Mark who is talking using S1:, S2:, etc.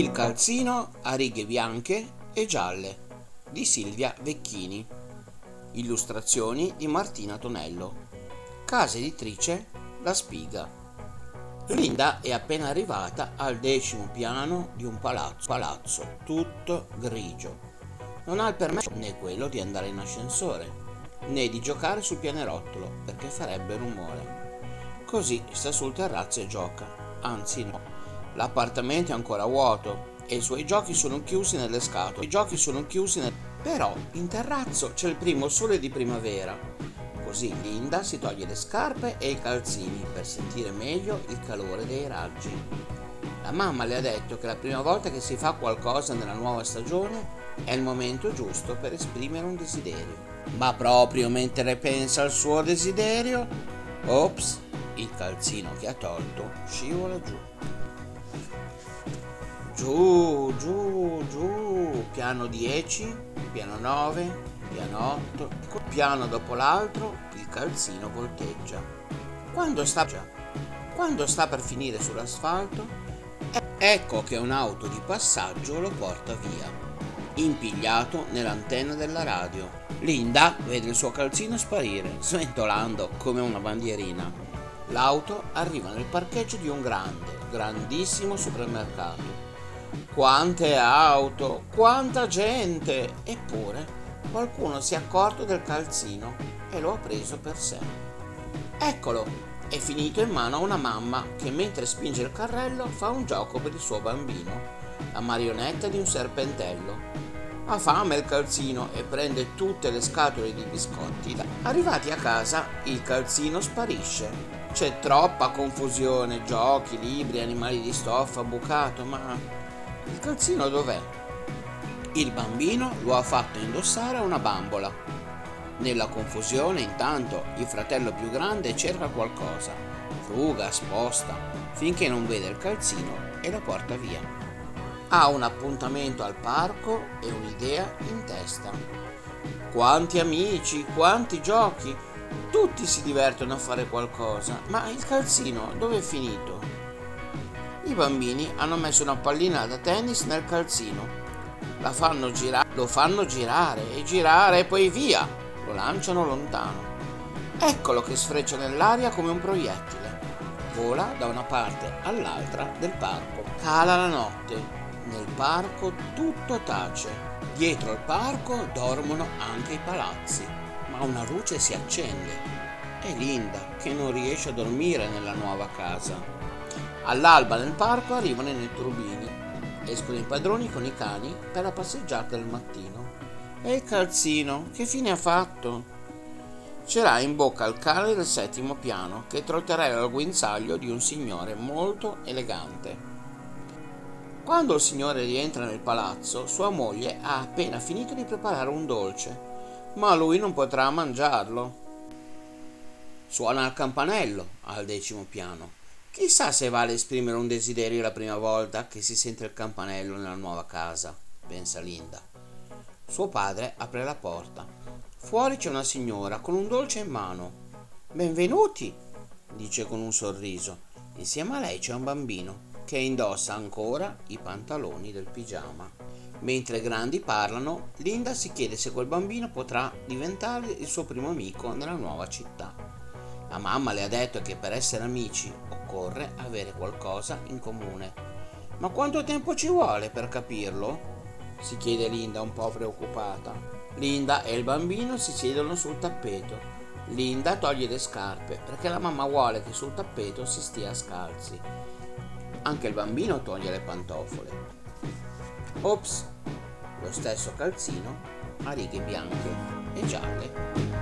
S1: Il calzino a righe bianche e gialle di Silvia Vecchini. Illustrazioni di Martina Tonello. Casa editrice La Spiga. Linda è appena arrivata al decimo piano di un palazzo, palazzo tutto grigio. Non ha il permesso né quello di andare in ascensore, né di giocare sul pianerottolo perché farebbe rumore. Così sta sul terrazzo e gioca. Anzi no, l'appartamento è ancora vuoto e i suoi giochi sono chiusi nelle scatole. I giochi sono chiusi nel... Però in terrazzo c'è il primo sole di primavera. Così Linda si toglie le scarpe e i calzini per sentire meglio il calore dei raggi. La mamma le ha detto che la prima volta che si fa qualcosa nella nuova stagione è il momento giusto per esprimere un desiderio. Ma proprio mentre pensa al suo desiderio, ops, il calzino che ha tolto scivola giù. Giù, giù, giù, piano 10, piano 9, piano 8, piano dopo l'altro il calzino volteggia. Quando sta, quando sta per finire sull'asfalto, ecco che un'auto di passaggio lo porta via, impigliato nell'antenna della radio. Linda vede il suo calzino sparire, sventolando come una bandierina. L'auto arriva nel parcheggio di un grande, grandissimo supermercato quante auto, quanta gente! Eppure qualcuno si è accorto del calzino e lo ha preso per sé. Eccolo, è finito in mano a una mamma che mentre spinge il carrello fa un gioco per il suo bambino, la marionetta di un serpentello. Ha fame il calzino e prende tutte le scatole di biscotti. Arrivati a casa, il calzino sparisce. C'è troppa confusione, giochi, libri, animali di stoffa, bucato, ma il calzino dov'è? Il bambino lo ha fatto indossare a una bambola. Nella confusione, intanto, il fratello più grande cerca qualcosa, fruga, sposta, finché non vede il calzino e lo porta via. Ha un appuntamento al parco e un'idea in testa. Quanti amici, quanti giochi, tutti si divertono a fare qualcosa, ma il calzino dove è finito? I bambini hanno messo una pallina da tennis nel calzino. Fanno girare, lo fanno girare e girare e poi via. Lo lanciano lontano. Eccolo che sfreccia nell'aria come un proiettile. Vola da una parte all'altra del parco. Cala la notte. Nel parco tutto tace. Dietro al parco dormono anche i palazzi. Ma una luce si accende. È Linda che non riesce a dormire nella nuova casa. All'alba nel parco arrivano i netturbini. Escono i padroni con i cani per la passeggiata del mattino. E il calzino, che fine ha fatto? Ce l'ha in bocca il cane del settimo piano che trotterella al guinzaglio di un signore molto elegante. Quando il signore rientra nel palazzo, sua moglie ha appena finito di preparare un dolce, ma lui non potrà mangiarlo. Suona il campanello al decimo piano Chissà se vale esprimere un desiderio la prima volta che si sente il campanello nella nuova casa, pensa Linda. Suo padre apre la porta. Fuori c'è una signora con un dolce in mano. Benvenuti, dice con un sorriso. Insieme a lei c'è un bambino che indossa ancora i pantaloni del pigiama. Mentre i grandi parlano, Linda si chiede se quel bambino potrà diventare il suo primo amico nella nuova città. La mamma le ha detto che per essere amici occorre avere qualcosa in comune. Ma quanto tempo ci vuole per capirlo? si chiede Linda un po' preoccupata. Linda e il bambino si siedono sul tappeto. Linda toglie le scarpe perché la mamma vuole che sul tappeto si stia scalzi. Anche il bambino toglie le pantofole. Ops, lo stesso calzino a righe bianche e gialle.